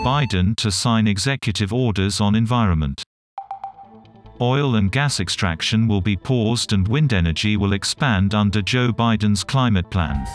Biden to sign executive orders on environment. Oil and gas extraction will be paused and wind energy will expand under Joe Biden's climate plan.